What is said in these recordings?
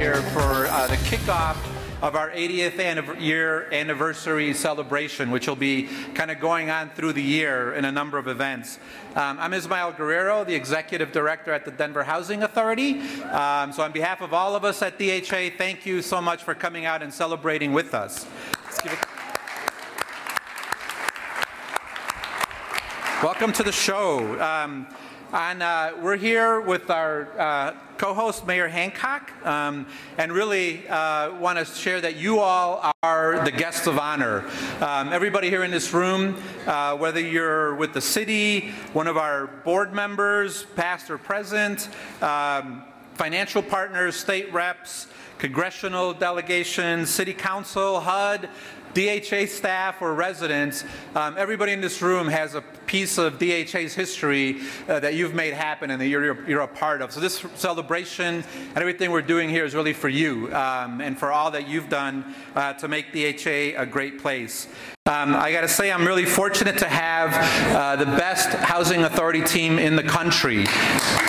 here for uh, the kickoff of our 80th year anniversary celebration, which will be kind of going on through the year in a number of events. Um, I'm Ismael Guerrero, the Executive Director at the Denver Housing Authority. Um, so on behalf of all of us at DHA, thank you so much for coming out and celebrating with us. Welcome to the show. Um, and uh, we're here with our uh, co-host, Mayor Hancock, um, and really uh, want to share that you all are the guests of honor. Um, everybody here in this room, uh, whether you're with the city, one of our board members, past or present, um, financial partners, state reps, congressional delegations, city council, HUD, DHA staff or residents, um, everybody in this room has a piece of DHA's history uh, that you've made happen and that you're, you're, a part of. So this celebration and everything we're doing here is really for you um, and for all that you've done uh, to make DHA a great place. Um, I got to say, I'm really fortunate to have uh, the best housing authority team in the country.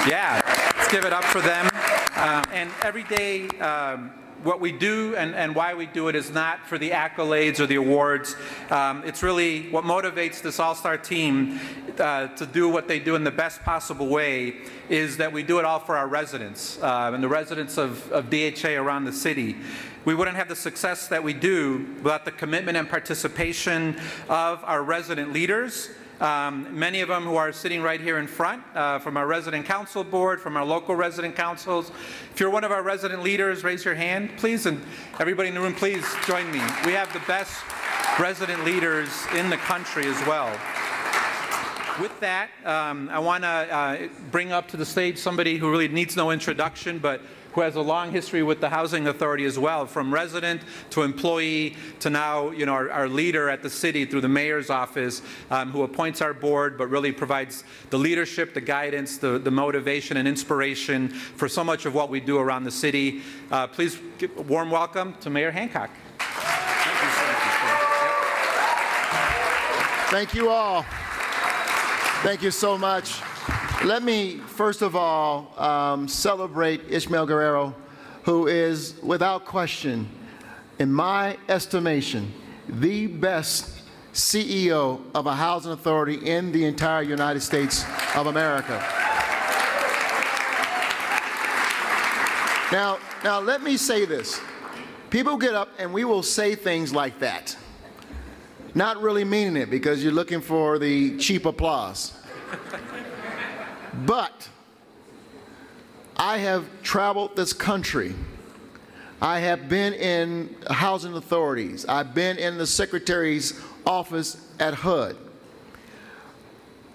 Yeah, let's give it up for them. Um, and every day, um, what we do and, and why we do it is not for the accolades or the awards. Um, it's really what motivates this all-star team uh, to do what they do in the best possible way is that we do it all for our residents uh, and the residents of, of DHA around the city. We wouldn't have the success that we do without the commitment and participation of our resident leaders, um, many of them who are sitting right here in front uh, from our resident council board, from our local resident councils. If you're one of our resident leaders, raise your hand, please. And everybody in the room, please join me. We have the best resident leaders in the country as well. With that, um, I want to uh, bring up to the stage somebody who really needs no introduction, but who has a long history with the Housing Authority as well, from resident to employee to now, you know, our, our leader at the city through the mayor's office, um, who appoints our board, but really provides the leadership, the guidance, the, the motivation and inspiration for so much of what we do around the city. Uh, please give a warm welcome to Mayor Hancock. Thank you Thank you all. Thank you so much. Let me, first of all, um, celebrate Ishmael Guerrero, who is, without question, in my estimation, the best CEO of a housing authority in the entire United States of America. Now, now let me say this. People get up and we will say things like that, not really meaning it because you're looking for the cheap applause. But I have traveled this country. I have been in housing authorities. I've been in the secretary's office at HUD.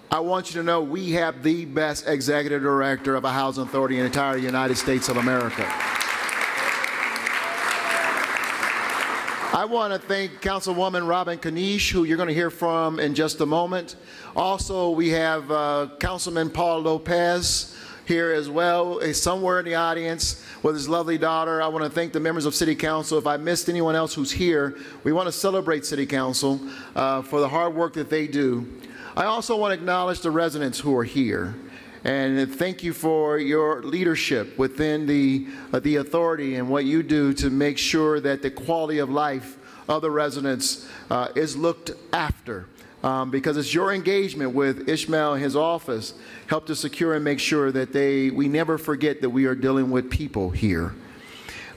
I want you to know we have the best executive director of a housing authority in the entire United States of America. I want to thank Councilwoman Robin Kniech, who you're going to hear from in just a moment. Also, we have uh, Councilman Paul Lopez here as well, somewhere in the audience with his lovely daughter. I want to thank the members of City Council. If I missed anyone else who's here, we want to celebrate City Council uh, for the hard work that they do. I also want to acknowledge the residents who are here. And thank you for your leadership within the, uh, the authority and what you do to make sure that the quality of life of the residents uh, is looked after. Um, because it's your engagement with Ishmael and his office help to secure and make sure that they, we never forget that we are dealing with people here.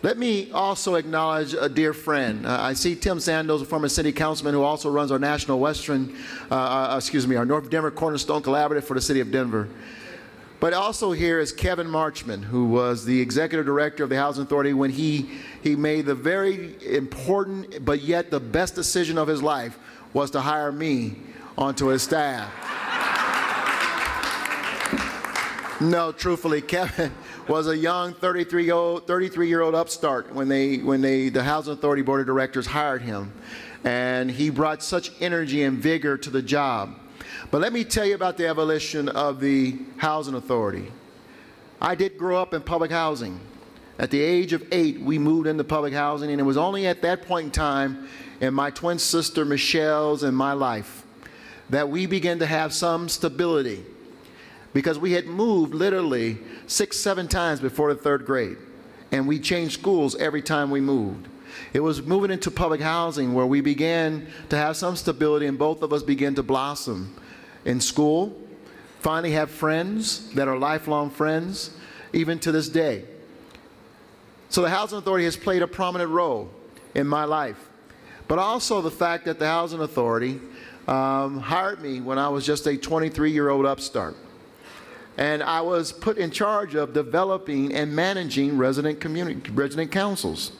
Let me also acknowledge a dear friend. Uh, I see Tim Sandos, a former city councilman who also runs our National Western, uh, uh excuse me, our North Denver Cornerstone Collaborative for the city of Denver. But also here is Kevin Marchman, who was the executive director of the Housing Authority when he, he made the very important but yet the best decision of his life was to hire me onto his staff. no, truthfully, Kevin was a young 33-year-old 33 old upstart when, they, when they, the Housing Authority Board of Directors hired him. And he brought such energy and vigor to the job. But let me tell you about the evolution of the housing authority. I did grow up in public housing. At the age of eight, we moved into public housing, and it was only at that point in time in my twin sister Michelle's and my life that we began to have some stability because we had moved literally six, seven times before the third grade. and we changed schools every time we moved. It was moving into public housing where we began to have some stability, and both of us began to blossom in school, finally have friends that are lifelong friends, even to this day. So the Housing Authority has played a prominent role in my life. But also the fact that the Housing Authority um, hired me when I was just a 23 year old upstart. And I was put in charge of developing and managing resident community, resident councils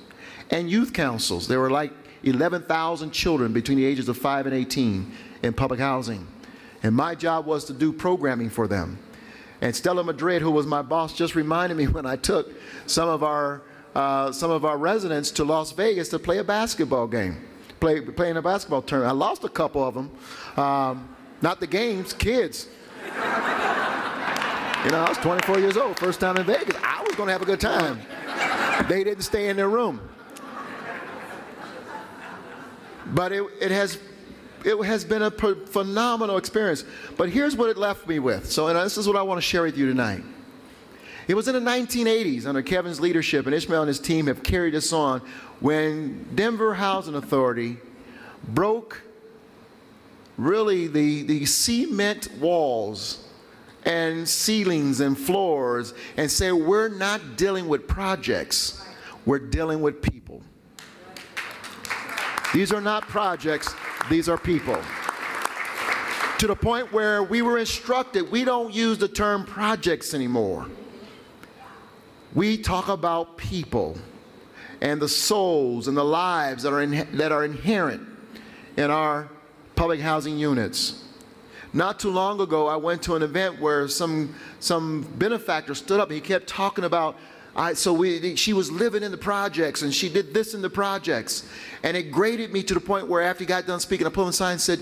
and youth councils. There were like 11,000 children between the ages of 5 and 18 in public housing. And my job was to do programming for them. And Stella Madrid, who was my boss, just reminded me when I took some of our, uh, some of our residents to Las Vegas to play a basketball game, play, playing a basketball tournament. I lost a couple of them. Um, not the games, kids. you know, I was 24 years old, first time in Vegas. I was going to have a good time. They didn't stay in their room. But it, it has it has been a phenomenal experience. But here's what it left me with. So, and this is what I want to share with you tonight. It was in the 1980s under Kevin's leadership, and Ishmael and his team have carried this on when Denver Housing Authority broke really the, the cement walls and ceilings and floors and said, We're not dealing with projects, we're dealing with people. These are not projects, these are people. To the point where we were instructed, we don't use the term projects anymore. We talk about people and the souls and the lives that are, in, that are inherent in our public housing units. Not too long ago, I went to an event where some, some benefactor stood up and he kept talking about I, so we, she was living in the projects and she did this in the projects. And it grated me to the point where after he got done speaking, I pulled him aside and said,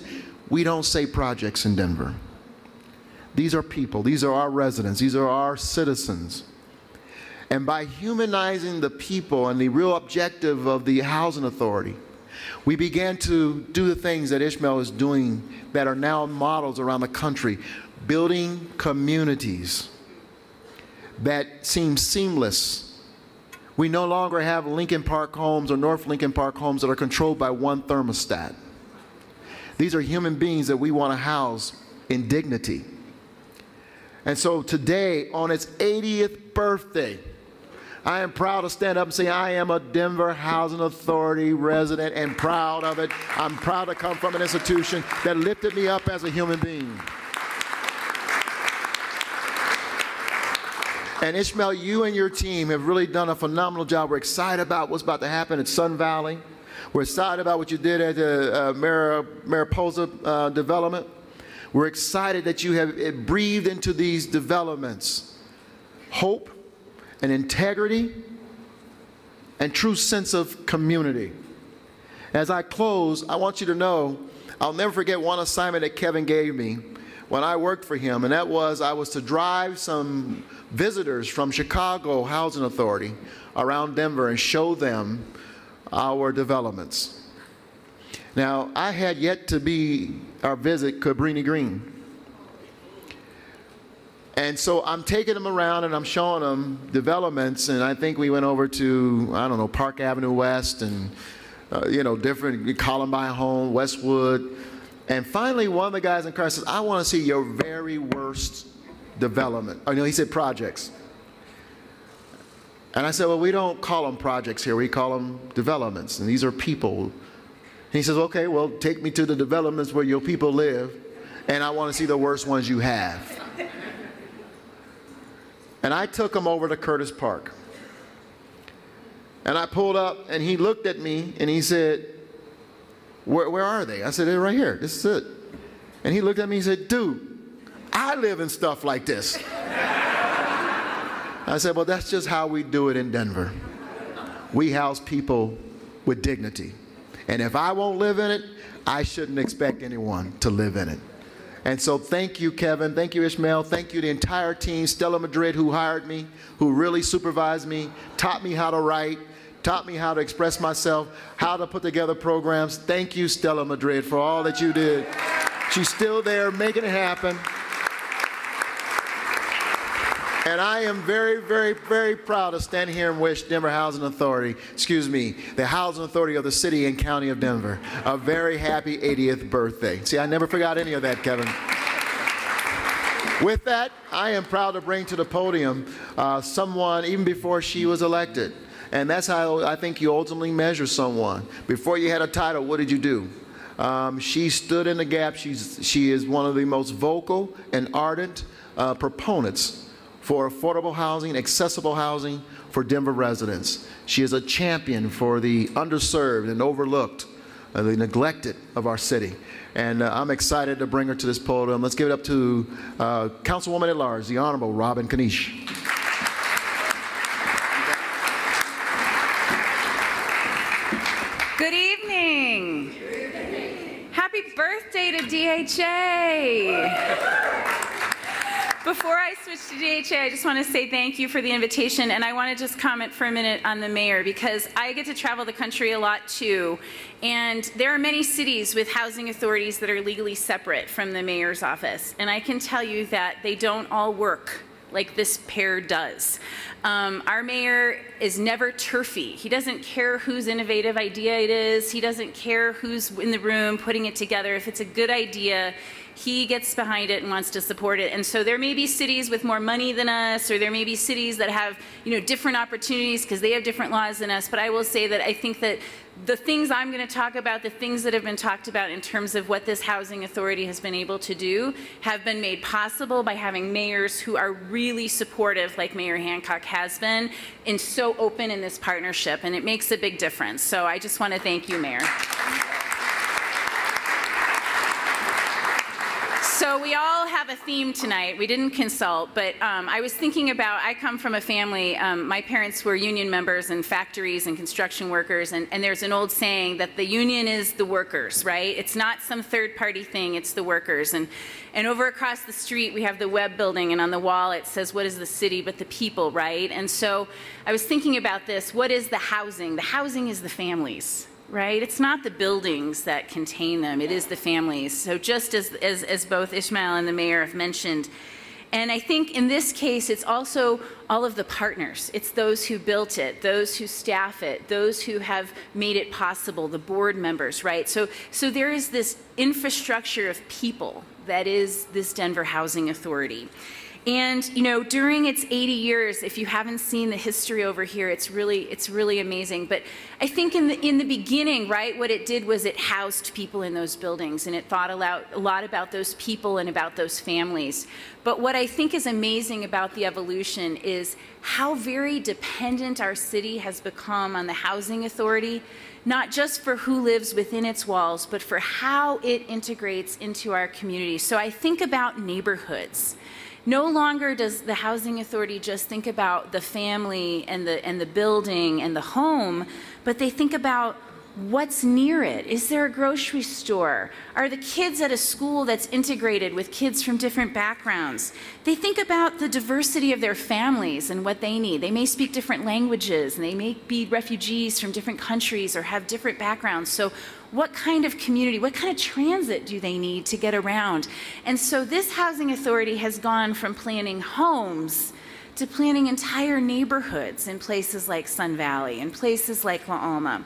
We don't say projects in Denver. These are people, these are our residents, these are our citizens. And by humanizing the people and the real objective of the housing authority, we began to do the things that Ishmael is doing that are now models around the country, building communities that seems seamless. We no longer have Lincoln Park homes or North Lincoln Park homes that are controlled by one thermostat. These are human beings that we want to house in dignity. And so today, on its 80th birthday, I am proud to stand up and say, I am a Denver Housing Authority resident and proud of it. I'm proud to come from an institution that lifted me up as a human being. And Ishmael, you and your team have really done a phenomenal job. We're excited about what's about to happen at Sun Valley. We're excited about what you did at the uh, Mar- Mariposa uh, development. We're excited that you have breathed into these developments hope and integrity and true sense of community. As I close, I want you to know I'll never forget one assignment that Kevin gave me when I worked for him, and that was I was to drive some visitors from Chicago Housing Authority around Denver and show them our developments. Now, I had yet to be or visit Cabrini Green. And so I'm taking them around and I'm showing them developments. And I think we went over to, I don't know, Park Avenue West and, uh, you know, different Columbine Home, Westwood. And finally, one of the guys in car says, I want to see your very worst development. Oh, no, he said projects. And I said, well, we don't call them projects here. We call them developments. And these are people. And he says, okay, well, take me to the developments where your people live. And I want to see the worst ones you have. and I took him over to Curtis Park. And I pulled up and he looked at me and he said, where, where are they? I said, they're right here. This is it. And he looked at me and said, dude, I live in stuff like this. I said, Well, that's just how we do it in Denver. We house people with dignity. And if I won't live in it, I shouldn't expect anyone to live in it. And so thank you, Kevin. Thank you, Ishmael. Thank you, the entire team. Stella Madrid, who hired me, who really supervised me, taught me how to write, taught me how to express myself, how to put together programs. Thank you, Stella Madrid, for all that you did. She's still there making it happen. And I am very, very, very proud to stand here and wish Denver Housing Authority, excuse me, the Housing Authority of the City and County of Denver, a very happy 80th birthday. See, I never forgot any of that, Kevin. With that, I am proud to bring to the podium uh, someone even before she was elected. And that's how I think you ultimately measure someone. Before you had a title, what did you do? Um, she stood in the gap. She's, she is one of the most vocal and ardent uh, proponents for affordable housing, accessible housing for Denver residents. She is a champion for the underserved and overlooked, uh, the neglected of our city. And uh, I'm excited to bring her to this podium. Let's give it up to uh, Councilwoman at Large, the Honorable Robin Kniech. Good evening. Happy birthday to DHA. Before I switch to DHA, I just want to say thank you for the invitation, and I want to just comment for a minute on the mayor because I get to travel the country a lot too, and there are many cities with housing authorities that are legally separate from the mayor's office, and I can tell you that they don't all work like this pair does. Um, our mayor is never turfy. He doesn't care whose innovative idea it is. He doesn't care who's in the room putting it together. If it's a good idea, he gets behind it and wants to support it. And so there may be cities with more money than us, or there may be cities that have you know different opportunities because they have different laws than us. But I will say that I think that the things I'm going to talk about, the things that have been talked about in terms of what this housing authority has been able to do, have been made possible by having mayors who are really supportive, like Mayor Hancock has been, and so open in this partnership. And it makes a big difference. So I just want to thank you, Mayor. So we all have a theme tonight. We didn't consult, but um, I was thinking about, I come from a family, um, my parents were union members in factories and construction workers, and, and, there's an old saying that the union is the workers, right? It's not some third party thing, it's the workers. And, and over across the street, we have the Webb building, and on the wall it says, What is the city but the people, right? And so I was thinking about this what is the housing? The housing is the families right? It's not the buildings that contain them, it is the families. So, just as, as, as, both Ishmael and the mayor have mentioned, and I think in this case, it's also all of the partners. It's those who built it, those who staff it, those who have made it possible, the board members, right? So, so there is this infrastructure of people that is this Denver Housing Authority. And you know, during its 80 years, if you haven't seen the history over here, it's really it's really amazing. But I think in the in the beginning, right, what it did was it housed people in those buildings and it thought a lot, a lot about those people and about those families. But what I think is amazing about the evolution is how very dependent our city has become on the housing authority not just for who lives within its walls, but for how it integrates into our community. So I think about neighborhoods. No longer does the housing authority just think about the family and the, and the building and the home, but they think about what's near it. Is there a grocery store? Are the kids at a school that's integrated with kids from different backgrounds? They think about the diversity of their families and what they need. They may speak different languages and they may be refugees from different countries or have different backgrounds. So what kind of community, what kind of transit do they need to get around? And so this housing authority has gone from planning homes to planning entire neighborhoods in places like Sun Valley and places like La Alma.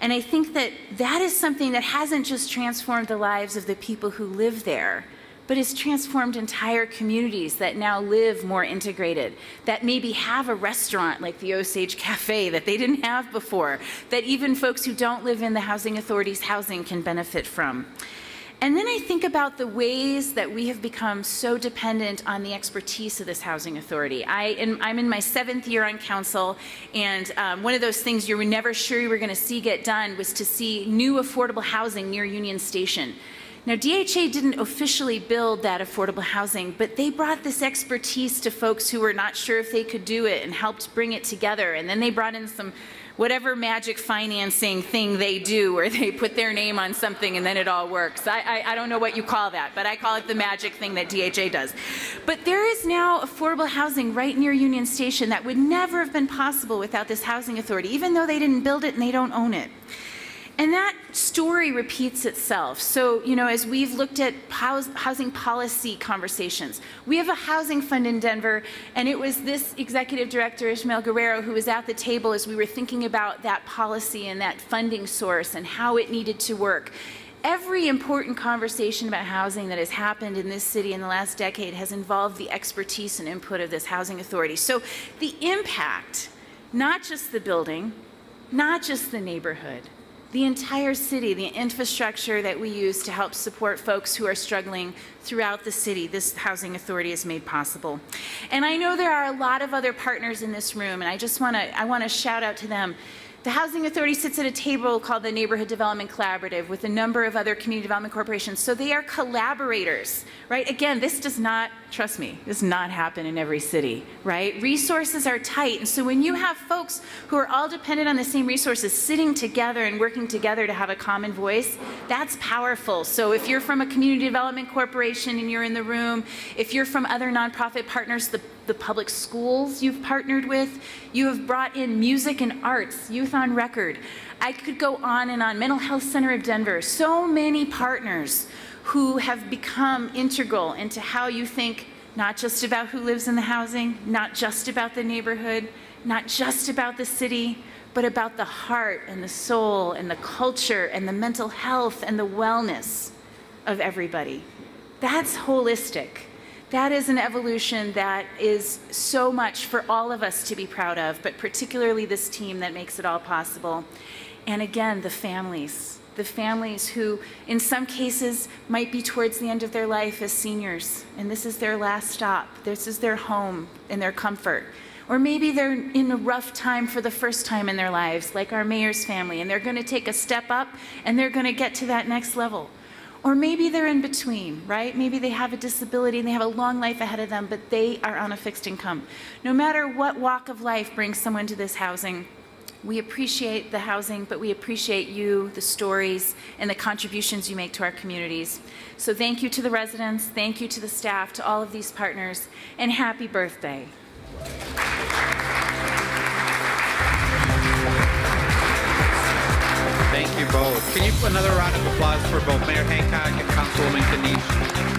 And I think that that is something that hasn't just transformed the lives of the people who live there, but has transformed entire communities that now live more integrated, that maybe have a restaurant like the Osage Cafe that they didn't have before, that even folks who don't live in the housing authority's housing can benefit from. And then I think about the ways that we have become so dependent on the expertise of this housing authority. I, am in my seventh year on council, and um, one of those things you were never sure you were going to see get done was to see new affordable housing near Union Station. Now, DHA didn't officially build that affordable housing, but they brought this expertise to folks who were not sure if they could do it and helped bring it together. And then they brought in some whatever magic financing thing they do where they put their name on something and then it all works. I, I, I, don't know what you call that, but I call it the magic thing that DHA does. But there is now affordable housing right near Union Station that would never have been possible without this housing authority, even though they didn't build it and they don't own it. And that story repeats itself. So, you know, as we've looked at housing policy conversations, we have a housing fund in Denver, and it was this executive director, Ishmael Guerrero, who was at the table as we were thinking about that policy and that funding source and how it needed to work. Every important conversation about housing that has happened in this city in the last decade has involved the expertise and input of this housing authority. So the impact, not just the building, not just the neighborhood, the entire city, the infrastructure that we use to help support folks who are struggling throughout the city, this housing authority has made possible. And I know there are a lot of other partners in this room, and I just want to I want to shout out to them. The Housing Authority sits at a table called the Neighborhood Development Collaborative with a number of other community development corporations. So they are collaborators, right? Again, this does not, trust me, does not happen in every city, right? Resources are tight. And so when you have folks who are all dependent on the same resources sitting together and working together to have a common voice, that's powerful. So if you're from a community development corporation and you're in the room, if you're from other nonprofit partners, the the public schools you've partnered with. You have brought in music and arts, Youth on Record. I could go on and on. Mental Health Center of Denver. So many partners who have become integral into how you think not just about who lives in the housing, not just about the neighborhood, not just about the city, but about the heart and the soul and the culture and the mental health and the wellness of everybody. That's holistic. That is an evolution that is so much for all of us to be proud of, but particularly this team that makes it all possible. And again, the families, the families who, in some cases, might be towards the end of their life as seniors, and this is their last stop. This is their home and their comfort. Or maybe they're in a rough time for the first time in their lives, like our mayor's family, and they're going to take a step up and they're going to get to that next level. Or maybe they're in between, right? Maybe they have a disability and they have a long life ahead of them, but they are on a fixed income. No matter what walk of life brings someone to this housing, we appreciate the housing, but we appreciate you, the stories, and the contributions you make to our communities. So thank you to the residents, thank you to the staff, to all of these partners, and happy birthday. You both. Can you put another round of applause for both Mayor Hancock and Councilwoman Kniech?